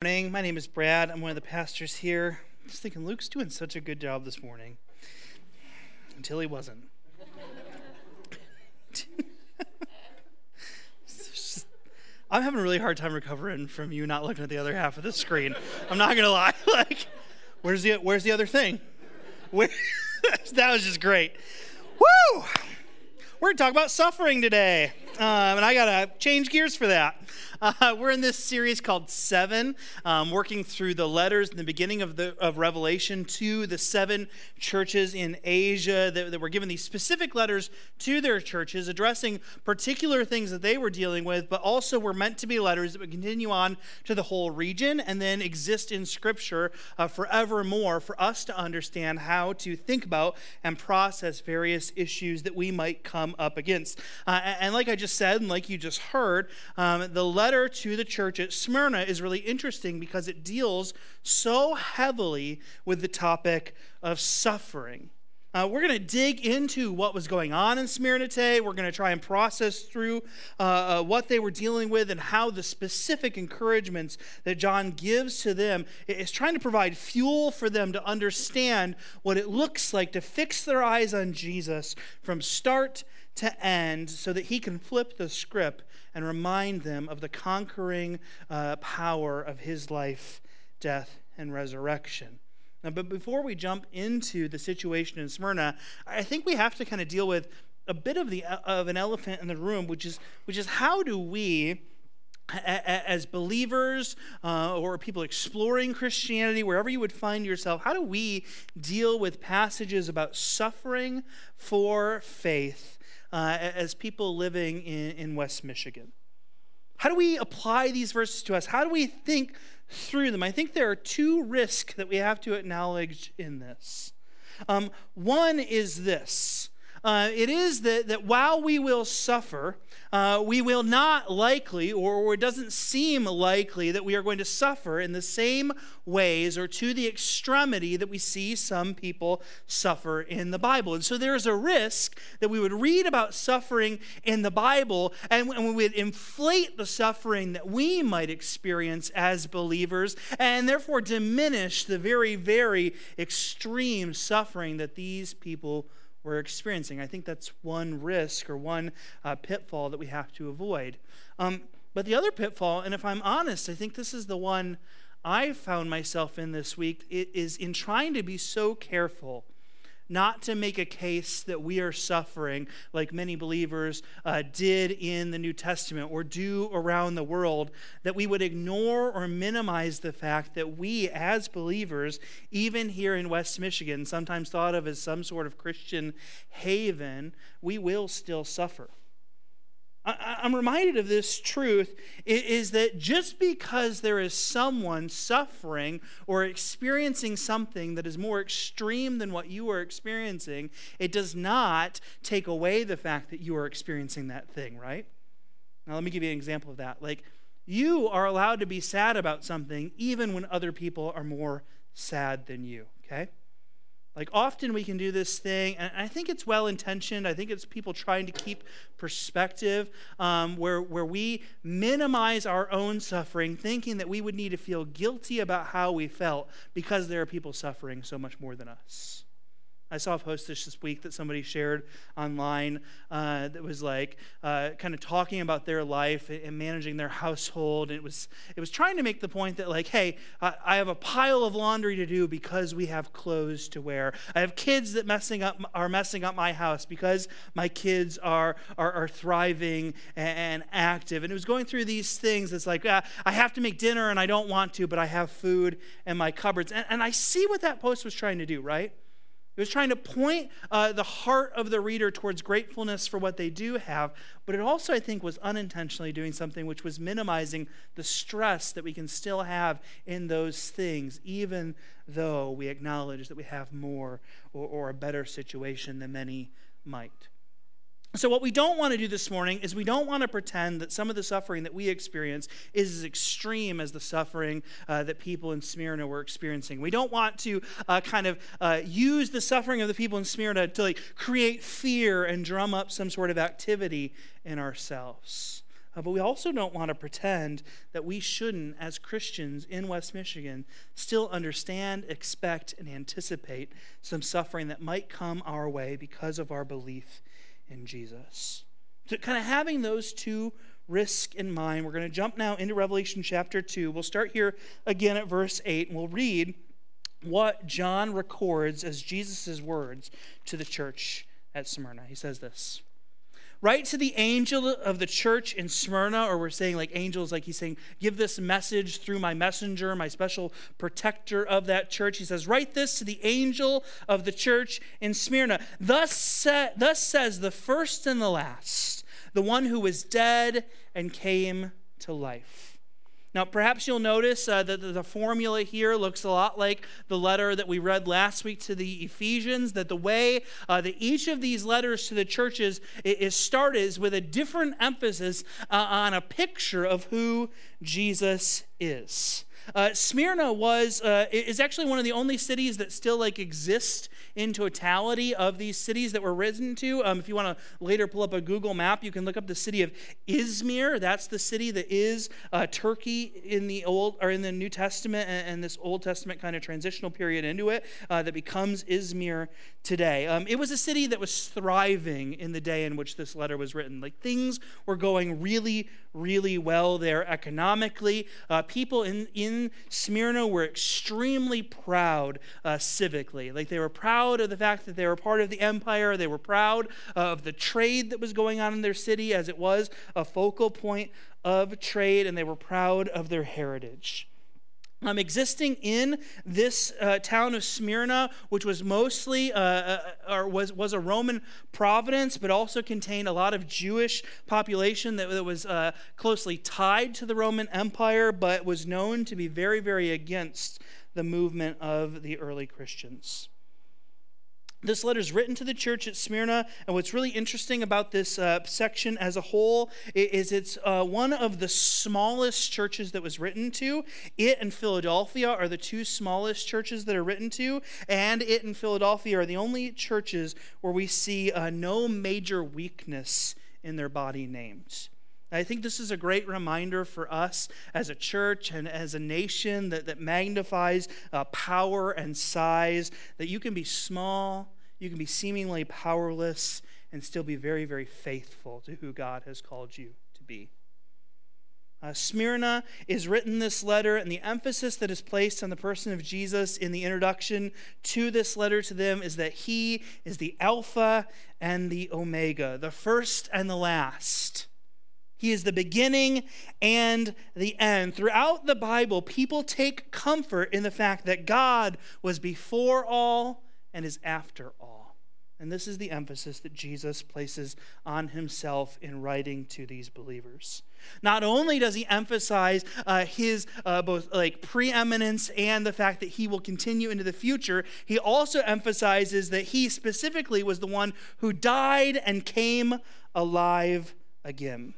morning. My name is Brad. I'm one of the pastors here. I'm just thinking Luke's doing such a good job this morning until he wasn't. I'm having a really hard time recovering from you not looking at the other half of the screen. I'm not gonna lie. Like, where's the where's the other thing? Where, that was just great. Woo! We're gonna talk about suffering today, um, and I gotta change gears for that. Uh, we're in this series called Seven, um, working through the letters in the beginning of, the, of Revelation to the seven churches in Asia that, that were given these specific letters to their churches, addressing particular things that they were dealing with, but also were meant to be letters that would continue on to the whole region and then exist in Scripture uh, forevermore for us to understand how to think about and process various issues that we might come up against. Uh, and like I just said, and like you just heard, um, the letter letter to the church at Smyrna is really interesting because it deals so heavily with the topic of suffering. Uh, we're going to dig into what was going on in Smyrna today. We're going to try and process through uh, uh, what they were dealing with and how the specific encouragements that John gives to them is trying to provide fuel for them to understand what it looks like to fix their eyes on Jesus from start to end so that he can flip the script and remind them of the conquering uh, power of his life, death, and resurrection. Now, but before we jump into the situation in Smyrna, I think we have to kind of deal with a bit of the of an elephant in the room, which is which is how do we as believers uh, or people exploring Christianity, wherever you would find yourself, how do we deal with passages about suffering for faith uh, as people living in, in West Michigan. How do we apply these verses to us? How do we think through them? I think there are two risks that we have to acknowledge in this. Um, one is this uh, it is that, that while we will suffer, uh, we will not likely, or, or it doesn't seem likely, that we are going to suffer in the same ways or to the extremity that we see some people suffer in the Bible. And so there's a risk that we would read about suffering in the Bible and, and we would inflate the suffering that we might experience as believers and therefore diminish the very, very extreme suffering that these people we're experiencing. I think that's one risk or one uh, pitfall that we have to avoid. Um, but the other pitfall, and if I'm honest, I think this is the one I found myself in this week, is in trying to be so careful not to make a case that we are suffering like many believers uh, did in the New Testament or do around the world, that we would ignore or minimize the fact that we, as believers, even here in West Michigan, sometimes thought of as some sort of Christian haven, we will still suffer. I'm reminded of this truth is that just because there is someone suffering or experiencing something that is more extreme than what you are experiencing, it does not take away the fact that you are experiencing that thing, right? Now, let me give you an example of that. Like, you are allowed to be sad about something even when other people are more sad than you, okay? Like, often we can do this thing, and I think it's well intentioned. I think it's people trying to keep perspective um, where, where we minimize our own suffering, thinking that we would need to feel guilty about how we felt because there are people suffering so much more than us. I saw a post this week that somebody shared online uh, that was like uh, kind of talking about their life and managing their household. And it was it was trying to make the point that like, hey, I, have a pile of laundry to do because we have clothes to wear. I have kids that messing up are messing up my house because my kids are are, are thriving and, and, active. And it was going through these things. It's like uh, I have to make dinner and I don't want to, but I have food in my cupboards. And, and I see what that post was trying to do, right? It was trying to point uh, the heart of the reader towards gratefulness for what they do have, but it also, I think, was unintentionally doing something which was minimizing the stress that we can still have in those things, even though we acknowledge that we have more or, or a better situation than many might. So, what we don't want to do this morning is we don't want to pretend that some of the suffering that we experience is as extreme as the suffering uh, that people in Smyrna were experiencing. We don't want to uh, kind of uh, use the suffering of the people in Smyrna to like create fear and drum up some sort of activity in ourselves. Uh, but we also don't want to pretend that we shouldn't, as Christians in West Michigan, still understand, expect, and anticipate some suffering that might come our way because of our belief in Jesus. So, kind of having those two risks in mind, we're going to jump now into Revelation chapter 2. We'll start here again at verse 8, and we'll read what John records as Jesus' words to the church at Smyrna. He says this. Write to the angel of the church in Smyrna, or we're saying like angels, like he's saying, give this message through my messenger, my special protector of that church. He says, Write this to the angel of the church in Smyrna. Thus, sa- thus says the first and the last, the one who was dead and came to life. Now, perhaps you'll notice uh, that the formula here looks a lot like the letter that we read last week to the Ephesians, that the way uh, that each of these letters to the churches is started is with a different emphasis uh, on a picture of who Jesus is. Uh, Smyrna was uh, is actually one of the only cities that still like exist in totality of these cities that were written to. Um, if you want to later pull up a Google map, you can look up the city of Izmir. That's the city that is uh, Turkey in the old or in the New Testament and, and this Old Testament kind of transitional period into it uh, that becomes Izmir today. Um, it was a city that was thriving in the day in which this letter was written. Like things were going really, really well there economically. Uh, people in, in Smyrna were extremely proud uh, civically. Like they were proud of the fact that they were part of the empire, they were proud of the trade that was going on in their city as it was a focal point of trade, and they were proud of their heritage um, existing in this uh, town of Smyrna, which was mostly uh, uh, or was was a Roman province, but also contained a lot of Jewish population that, that was uh, closely tied to the Roman Empire, but was known to be very, very against the movement of the early Christians. This letter is written to the church at Smyrna, and what's really interesting about this uh, section as a whole is it's uh, one of the smallest churches that was written to. It and Philadelphia are the two smallest churches that are written to, and it and Philadelphia are the only churches where we see uh, no major weakness in their body names. I think this is a great reminder for us as a church and as a nation that, that magnifies uh, power and size, that you can be small, you can be seemingly powerless, and still be very, very faithful to who God has called you to be. Uh, Smyrna is written this letter, and the emphasis that is placed on the person of Jesus in the introduction to this letter to them is that he is the Alpha and the Omega, the first and the last. He is the beginning and the end. Throughout the Bible, people take comfort in the fact that God was before all and is after all. And this is the emphasis that Jesus places on himself in writing to these believers. Not only does he emphasize uh, his uh, both like preeminence and the fact that he will continue into the future, he also emphasizes that he specifically was the one who died and came alive again.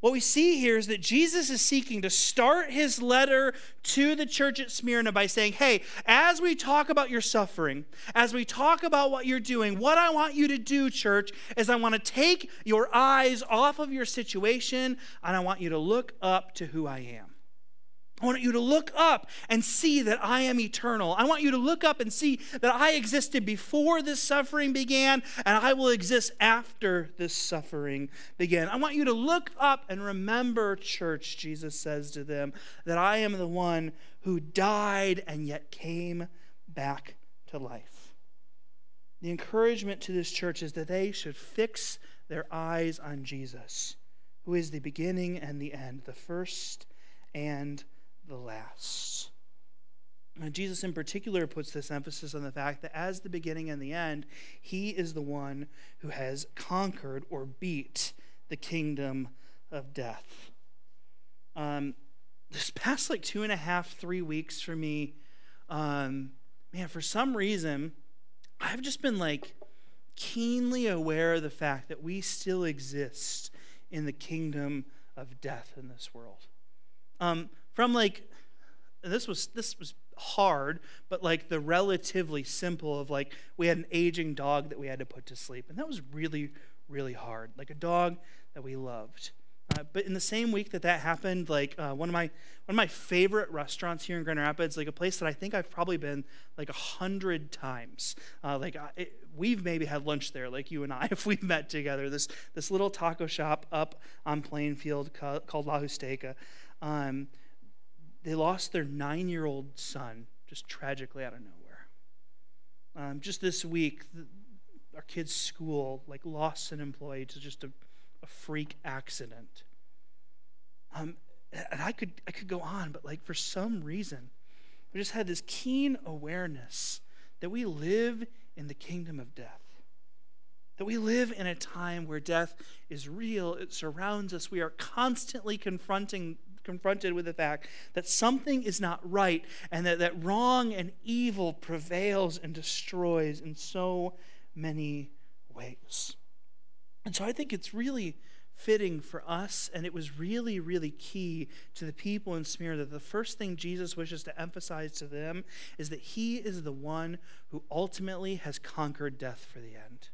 What we see here is that Jesus is seeking to start his letter to the church at Smyrna by saying, Hey, as we talk about your suffering, as we talk about what you're doing, what I want you to do, church, is I want to take your eyes off of your situation and I want you to look up to who I am. I want you to look up and see that I am eternal. I want you to look up and see that I existed before this suffering began and I will exist after this suffering began. I want you to look up and remember, church, Jesus says to them, that I am the one who died and yet came back to life. The encouragement to this church is that they should fix their eyes on Jesus, who is the beginning and the end, the first and the last. And Jesus, in particular, puts this emphasis on the fact that as the beginning and the end, he is the one who has conquered or beat the kingdom of death. Um, this past like two and a half, three weeks for me, um, man, for some reason, I've just been like keenly aware of the fact that we still exist in the kingdom of death in this world. Um, from like this was this was hard but like the relatively simple of like we had an aging dog that we had to put to sleep and that was really really hard like a dog that we loved Uh, but in the same week that that happened, like uh, one of my one of my favorite restaurants here in Grand Rapids, like a place that I think I've probably been like a hundred times. Uh, like it, we've maybe had lunch there, like you and I, if we've met together. This this little taco shop up on Plainfield called La Huasteca. Um, they lost their nine-year-old son just tragically out of nowhere. Um, just this week, the, our kid's school like lost an employee to just a a freak accident. Um, and I could I could go on, but like for some reason, I just had this keen awareness that we live in the kingdom of death. That we live in a time where death is real, it surrounds us. We are constantly confronting confronted with the fact that something is not right and that, that wrong and evil prevails and destroys in so many ways. And so I think it's really fitting for us, and it was really, really key to the people in Smyrna that the first thing Jesus wishes to emphasize to them is that he is the one who ultimately has conquered death for the end.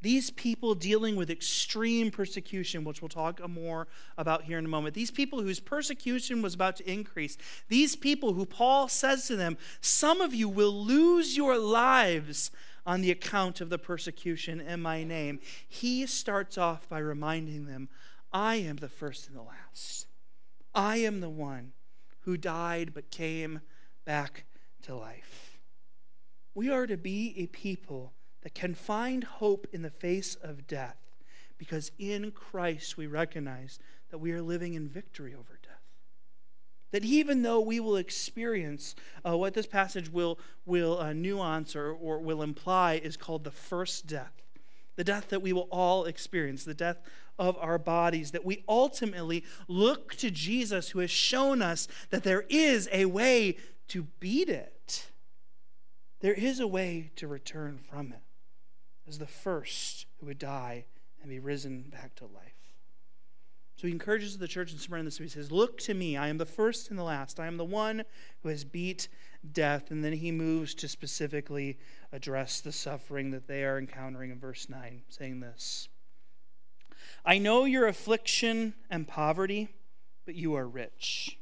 These people dealing with extreme persecution, which we'll talk more about here in a moment, these people whose persecution was about to increase, these people who Paul says to them, Some of you will lose your lives on the account of the persecution in my name, he starts off by reminding them, I am the first and the last. I am the one who died but came back to life. We are to be a people can find hope in the face of death because in Christ we recognize that we are living in victory over death. that even though we will experience uh, what this passage will, will uh, nuance or, or will imply is called the first death, the death that we will all experience, the death of our bodies, that we ultimately look to Jesus who has shown us that there is a way to beat it. There is a way to return from it as the first who would die and be risen back to life. So he encourages the church in Smyrna this. He says, Look to me. I am the first and the last. I am the one who has beat death. And then he moves to specifically address the suffering that they are encountering in verse 9, saying this I know your affliction and poverty, but you are rich.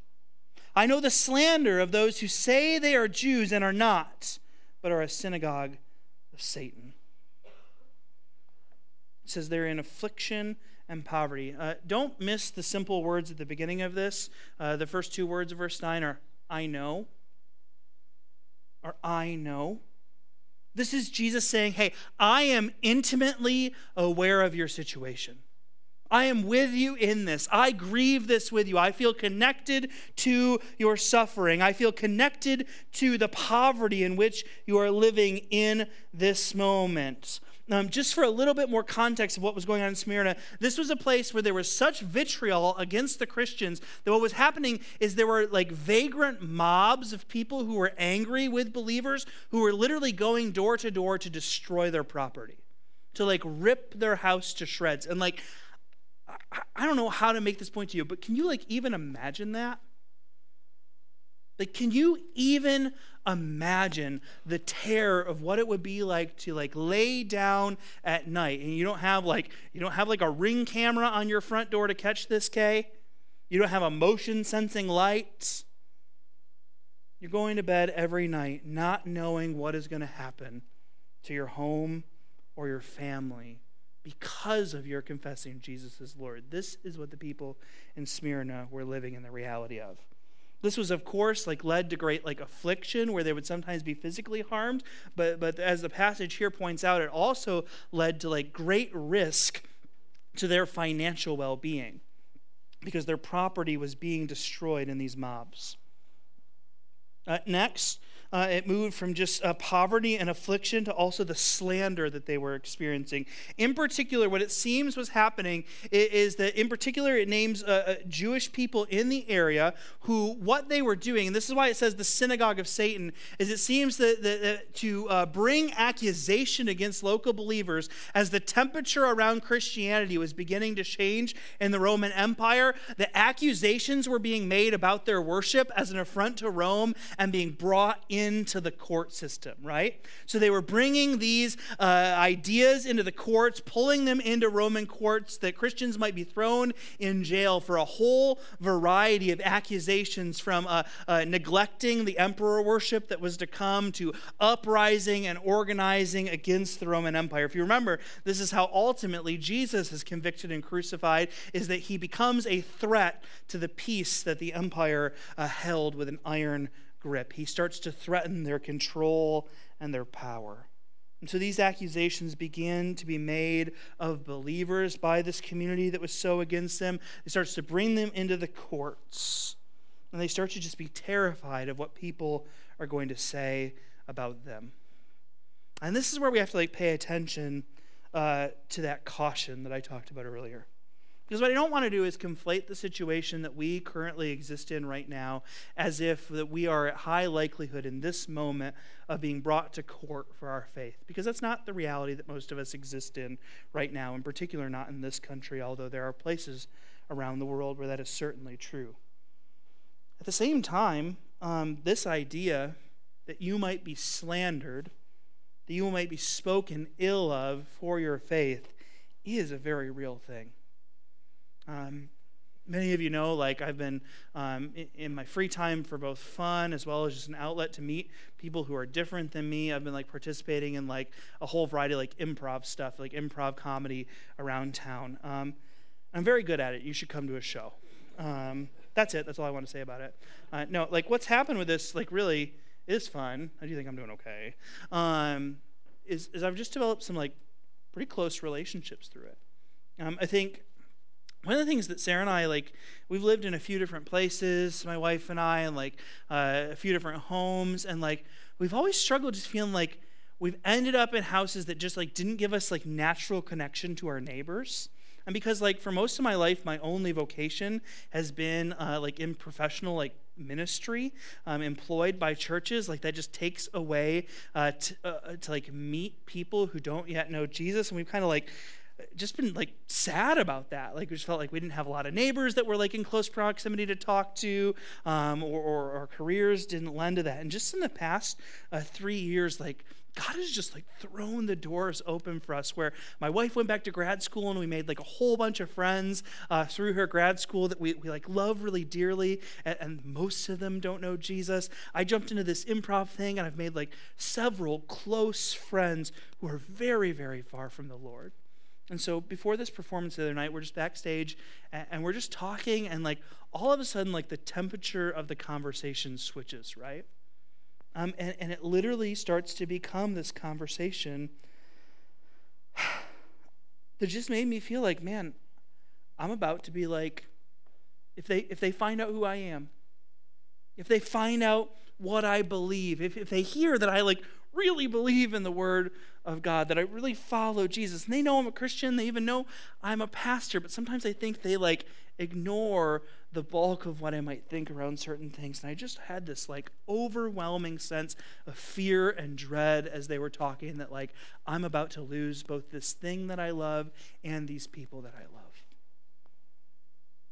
I know the slander of those who say they are Jews and are not, but are a synagogue of Satan. It says they're in affliction and poverty. Uh, don't miss the simple words at the beginning of this. Uh, the first two words of verse 9 are I know, or I know. This is Jesus saying, Hey, I am intimately aware of your situation. I am with you in this. I grieve this with you. I feel connected to your suffering. I feel connected to the poverty in which you are living in this moment. Um, just for a little bit more context of what was going on in Smyrna, this was a place where there was such vitriol against the Christians that what was happening is there were like vagrant mobs of people who were angry with believers who were literally going door to door to destroy their property, to like rip their house to shreds. And like, I, I don't know how to make this point to you, but can you like even imagine that? Like, can you even imagine the terror of what it would be like to like lay down at night and you don't have like you don't have like a ring camera on your front door to catch this K? You don't have a motion sensing light. You're going to bed every night not knowing what is going to happen to your home or your family because of your confessing Jesus as Lord. This is what the people in Smyrna were living in the reality of. This was, of course, like led to great like affliction, where they would sometimes be physically harmed. But but as the passage here points out, it also led to like great risk to their financial well-being, because their property was being destroyed in these mobs. Uh, next, uh, it moved from just uh, poverty and affliction to also the slander that they were experiencing. In particular, what it seems was happening is, that, in particular, it names uh, uh, Jewish people in the area who, what they were doing, and this is why it says the synagogue of Satan, is it seems that, that, that to uh, bring accusation against local believers as the temperature around Christianity was beginning to change in the Roman Empire, the accusations were being made about their worship as an affront to Rome, and being brought into the court system, right? So they were bringing these uh, ideas into the courts, pulling them into Roman courts that Christians might be thrown in jail for a whole variety of accusations from uh, uh, neglecting the emperor worship that was to come to uprising and organizing against the Roman Empire. If you remember, this is how ultimately Jesus is convicted and crucified, is that he becomes a threat to the peace that the empire uh, held with an iron grip. He starts to threaten their control and their power. And so these accusations begin to be made of believers by this community that was so against them. It starts to bring them into the courts. And they start to just be terrified of what people are going to say about them. And this is where we have to like pay attention uh, to that caution that I talked about earlier. Because what I don't want to do is conflate the situation that we currently exist in right now as if that we are at high likelihood in this moment of being brought to court for our faith. Because that's not the reality that most of us exist in right now, in particular not in this country, although there are places around the world where that is certainly true. At the same time, um, this idea that you might be slandered, that you might be spoken ill of for your faith, is a very real thing. Um, many of you know, like, I've been um, in, my free time for both fun as well as just an outlet to meet people who are different than me. I've been, like, participating in, like, a whole variety of, like, improv stuff, like improv comedy around town. Um, I'm very good at it. You should come to a show. Um, that's it. That's all I want to say about it. Uh, no, like, what's happened with this, like, really is fun. I do think I'm doing okay. Um, is, is I've just developed some, like, pretty close relationships through it. Um, I think one of the things that Sarah and I like, we've lived in a few different places, my wife and I, and like uh, a few different homes, and like we've always struggled just feeling like we've ended up in houses that just like didn't give us like natural connection to our neighbors. And because like for most of my life, my only vocation has been uh, like in professional like ministry, um, employed by churches, like that just takes away uh, to, uh, to like meet people who don't yet know Jesus, and we've kind of like just been like sad about that. Like we just felt like we didn't have a lot of neighbors that were like in close proximity to talk to, um, or, or, our careers didn't lend to that. And just in the past uh, three years, like God has just like thrown the doors open for us. Where my wife went back to grad school and we made like a whole bunch of friends uh, through her grad school that we, we like love really dearly, and, and most of them don't know Jesus. I jumped into this improv thing and I've made like several close friends who are very, very far from the Lord. And so before this performance the other night, we're just backstage and we're just talking, and like all of a sudden, like the temperature of the conversation switches, right? Um, and, and it literally starts to become this conversation that just made me feel like, man, I'm about to be like, if they if they find out who I am, if they find out what I believe, if, if they hear that I like really believe in the Word of God, that I really follow Jesus. And they know I'm a Christian, they even know I'm a pastor, but sometimes I think they like ignore the bulk of what I might think around certain things. And I just had this like overwhelming sense of fear and dread as they were talking that like I'm about to lose both this thing that I love and these people that I love.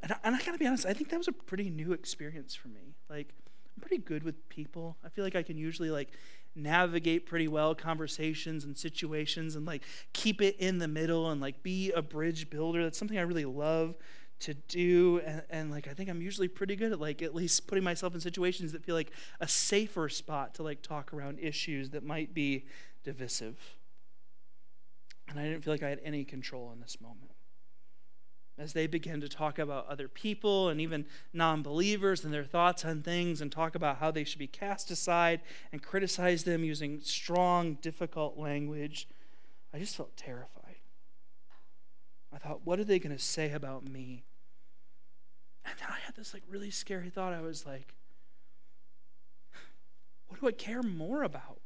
And I, and I gotta be honest, I think that was a pretty new experience for me. Like, I'm pretty good with people. I feel like I can usually like navigate pretty well conversations and situations and like keep it in the middle and like be a bridge builder. That's something I really love to do and, and like i think i'm usually pretty good at like at least putting myself in situations that feel like a safer spot to like talk around issues that might be divisive and i didn't feel like i had any control in this moment as they begin to talk about other people and even non believers and their thoughts on things and talk about how they should be cast aside and criticize them using strong, difficult language, I just felt terrified. I thought, what are they going to say about me? And then I had this like really scary thought. I was like, what do I care more about?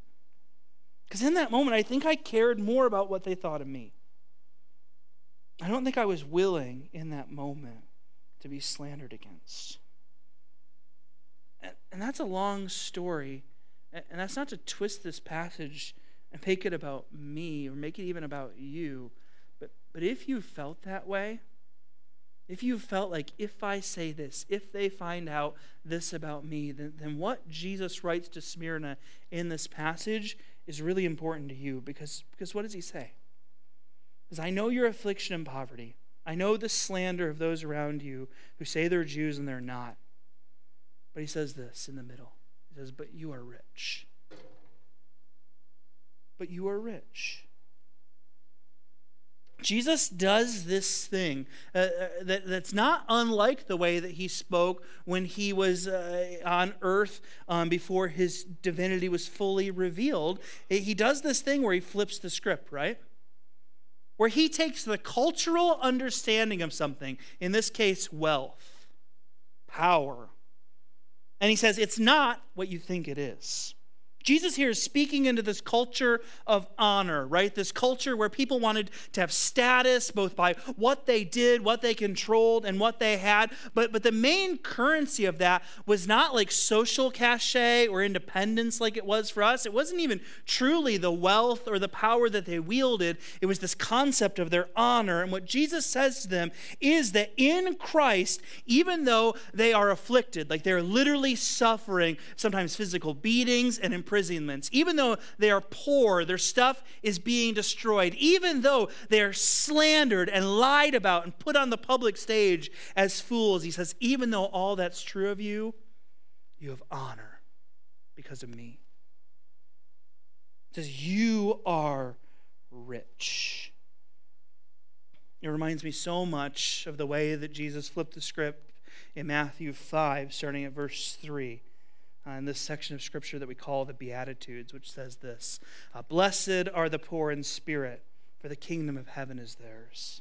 Because in that moment, I think I cared more about what they thought of me. I don't think I was willing in that moment to be slandered against. And, and that's a long story. And that's not to twist this passage and make it about me or make it even about you. But, but if you felt that way, if you felt like if I say this, if they find out this about me, then, then what Jesus writes to Smyrna in this passage is really important to you because, because what does he say? Because I know your affliction and poverty. I know the slander of those around you who say they're Jews and they're not. But he says this in the middle. He says, But you are rich. But you are rich. Jesus does this thing uh, uh, that, that's not unlike the way that he spoke when he was uh, on earth um, before his divinity was fully revealed. He does this thing where he flips the script, right? Where he takes the cultural understanding of something, in this case, wealth, power, and he says, it's not what you think it is. Jesus here is speaking into this culture of honor, right? This culture where people wanted to have status both by what they did, what they controlled, and what they had. But, but the main currency of that was not like social cachet or independence like it was for us. It wasn't even truly the wealth or the power that they wielded. It was this concept of their honor. And what Jesus says to them is that in Christ, even though they are afflicted, like they're literally suffering sometimes physical beatings and imprisonments, even though they are poor, their stuff is being destroyed, even though they are slandered and lied about and put on the public stage as fools, he says, even though all that's true of you, you have honor because of me. He says, You are rich. It reminds me so much of the way that Jesus flipped the script in Matthew 5, starting at verse 3 uh, in this section of Scripture that we call the Beatitudes, which says this uh, Blessed are the poor in spirit, for the kingdom of heaven is theirs.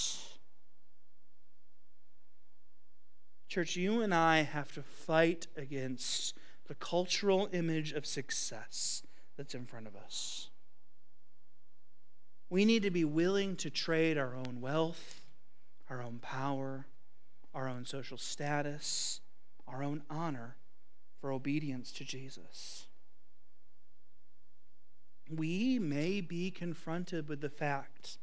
Church, you and I have to fight against the cultural image of success that's in front of us. We need to be willing to trade our own wealth, our own power, our own social status, our own honor for obedience to Jesus. We may be confronted with the fact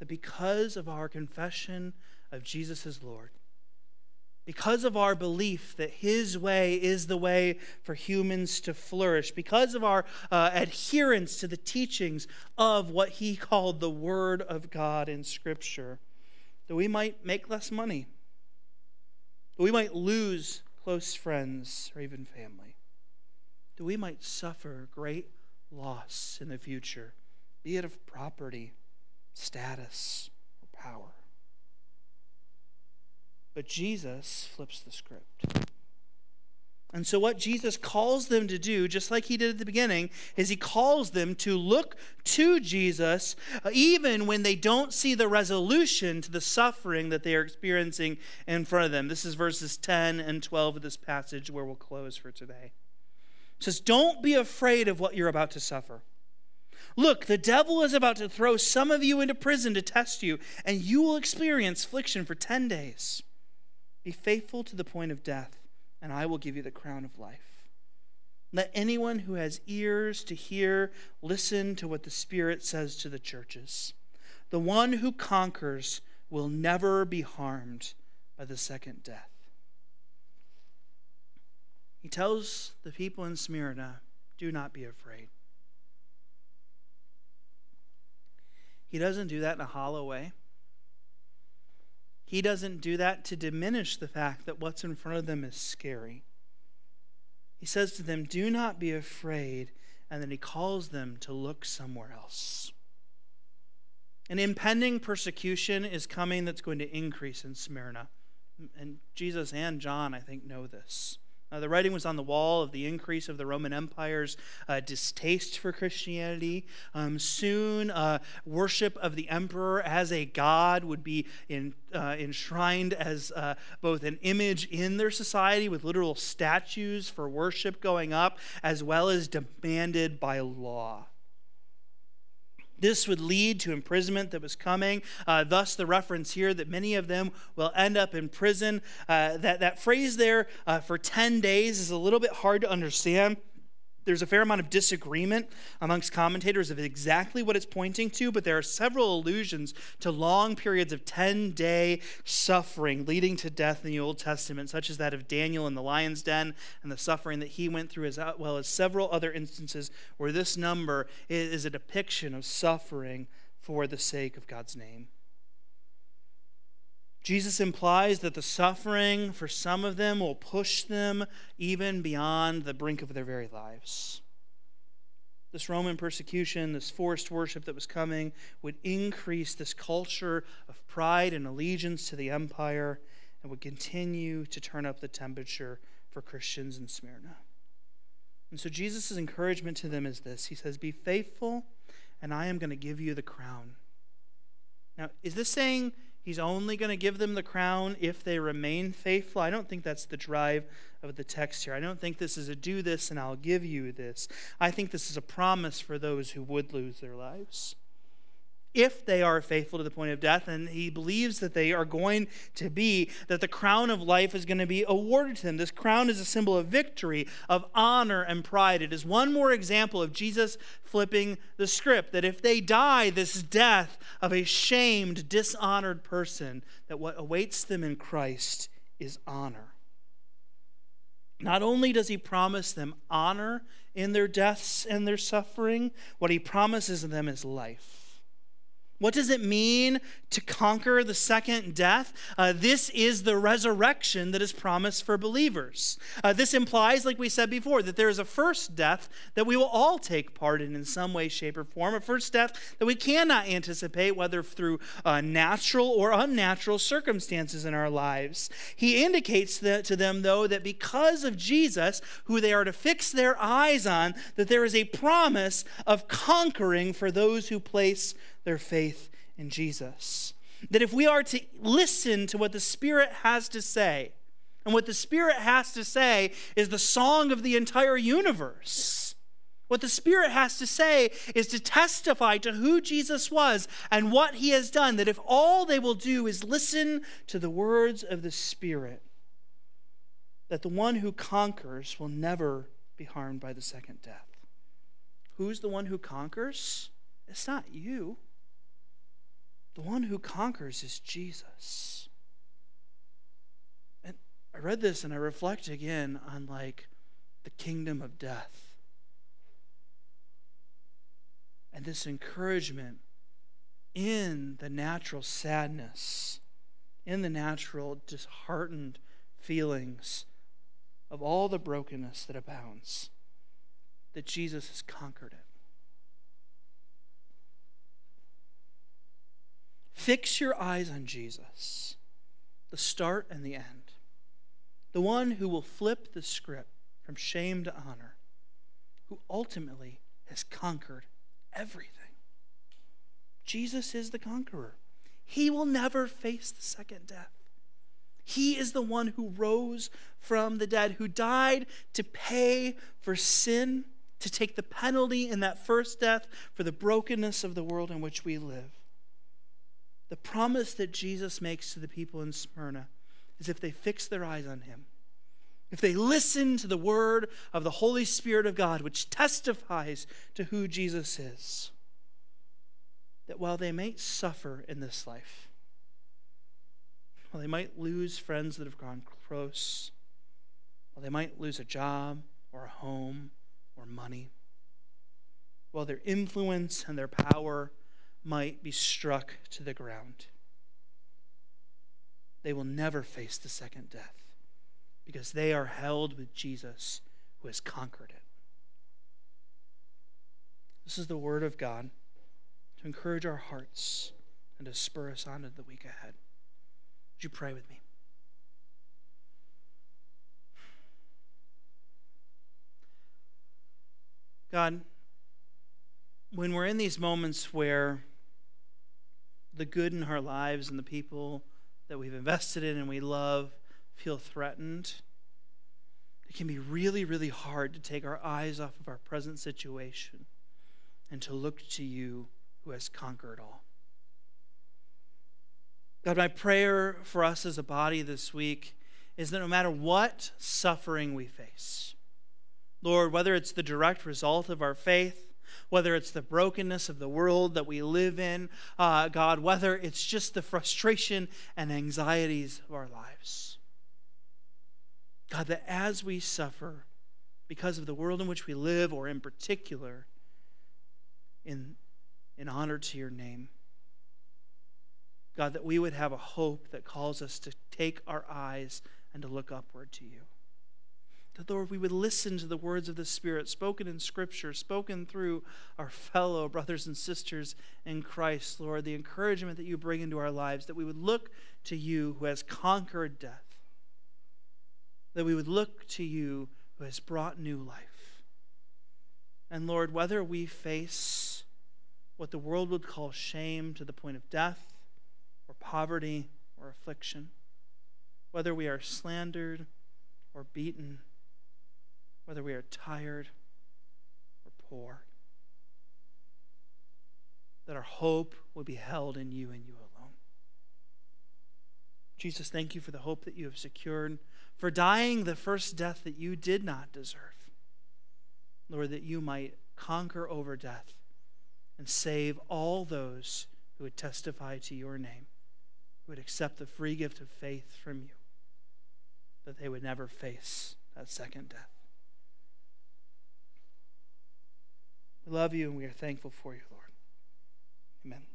that because of our confession of Jesus as Lord, because of our belief that His way is the way for humans to flourish, because of our uh, adherence to the teachings of what He called the Word of God in Scripture, that we might make less money, that we might lose close friends or even family, that we might suffer great loss in the future, be it of property, status, or power. But Jesus flips the script. And so, what Jesus calls them to do, just like he did at the beginning, is he calls them to look to Jesus uh, even when they don't see the resolution to the suffering that they are experiencing in front of them. This is verses 10 and 12 of this passage where we'll close for today. It says, Don't be afraid of what you're about to suffer. Look, the devil is about to throw some of you into prison to test you, and you will experience affliction for 10 days. Be faithful to the point of death, and I will give you the crown of life. Let anyone who has ears to hear listen to what the Spirit says to the churches. The one who conquers will never be harmed by the second death. He tells the people in Smyrna, Do not be afraid. He doesn't do that in a hollow way. He doesn't do that to diminish the fact that what's in front of them is scary. He says to them, Do not be afraid. And then he calls them to look somewhere else. An impending persecution is coming that's going to increase in Smyrna. And Jesus and John, I think, know this. Uh, the writing was on the wall of the increase of the Roman Empire's uh, distaste for Christianity. Um, soon, uh, worship of the emperor as a god would be in, uh, enshrined as uh, both an image in their society with literal statues for worship going up, as well as demanded by law. This would lead to imprisonment that was coming. Uh, thus, the reference here that many of them will end up in prison. Uh, that, that phrase there uh, for 10 days is a little bit hard to understand there's a fair amount of disagreement amongst commentators of exactly what it's pointing to, but there are several allusions to long periods of 10 day suffering leading to death in the Old Testament, such as that of Daniel in the lion's den and the suffering that he went through, as well as several other instances where this number is a depiction of suffering for the sake of God's name. Jesus implies that the suffering for some of them will push them even beyond the brink of their very lives. This Roman persecution, this forced worship that was coming, would increase this culture of pride and allegiance to the empire and would continue to turn up the temperature for Christians in Smyrna. And so Jesus' encouragement to them is this He says, Be faithful, and I am going to give you the crown. Now, is this saying He's only going to give them the crown if they remain faithful. I don't think that's the drive of the text here. I don't think this is a do this and I'll give you this. I think this is a promise for those who would lose their lives if they are faithful to the point of death, and he believes that they are going to be, that the crown of life is going to be awarded to them. This crown is a symbol of victory, of honor, and pride. It is one more example of Jesus flipping the script that if they die this death of a shamed, dishonored person, that what awaits them in Christ is honor. Not only does he promise them honor in their deaths and their suffering, what he promises them is life. What does it mean to conquer the second death? Uh, this is the resurrection that is promised for believers. Uh, this implies, like we said before, that there is a first death that we will all take part in in some way, shape, or form. A first death that we cannot anticipate, whether through uh, natural or unnatural circumstances in our lives. He indicates that, to them, though, that because of Jesus, who they are to fix their eyes on, that there is a promise of conquering for those who place their faith in Jesus. That if we are to listen to what the Spirit has to say, and what the Spirit has to say is the song of the entire universe. What the Spirit has to say is to testify to who Jesus was and what he has done. That if all they will do is listen to the words of the Spirit, that the one who conquers will never be harmed by the second death. Who's the one who conquers? It's not you. The one who conquers is Jesus. And I read this and I reflect again on like the kingdom of death. And this encouragement in the natural sadness, in the natural disheartened feelings of all the brokenness that abounds, that Jesus has conquered it. Fix your eyes on Jesus, the start and the end, the one who will flip the script from shame to honor, who ultimately has conquered everything. Jesus is the conqueror. He will never face the second death. He is the one who rose from the dead, who died to pay for sin, to take the penalty in that first death for the brokenness of the world in which we live. The promise that Jesus makes to the people in Smyrna is if they fix their eyes on him, if they listen to the word of the Holy Spirit of God, which testifies to who Jesus is, that while they may suffer in this life, while they might lose friends that have gone close, while they might lose a job or a home or money, while their influence and their power might be struck to the ground. They will never face the second death because they are held with Jesus who has conquered it. This is the word of God to encourage our hearts and to spur us on to the week ahead. Would you pray with me? God, when we're in these moments where the good in our lives and the people that we've invested in and we love feel threatened, it can be really, really hard to take our eyes off of our present situation and to look to you who has conquered all. God, my prayer for us as a body this week is that no matter what suffering we face, Lord, whether it's the direct result of our faith, whether it's the brokenness of the world that we live in, uh, God, whether it's just the frustration and anxieties of our lives. God, that as we suffer because of the world in which we live, or in particular, in, in honor to your name, God, that we would have a hope that calls us to take our eyes and to look upward to you that, Lord, we would listen to the words of the Spirit spoken in Scripture, spoken through our fellow brothers and sisters in Christ, Lord, the encouragement that you bring into our lives, that we would look to you who has conquered death, that we would look to you who has brought new life. And Lord, whether we face what the world would call shame to the point of death, or poverty, or affliction, whether we are slandered or beaten, whether we are tired or poor, that our hope will be held in you and you alone. Jesus, thank you for the hope that you have secured, for dying the first death that you did not deserve. Lord, that you might conquer over death and save all those who would testify to your name, who would accept the free gift of faith from you, that they would never face that second death. We love you and we are thankful for you, Lord. Amen.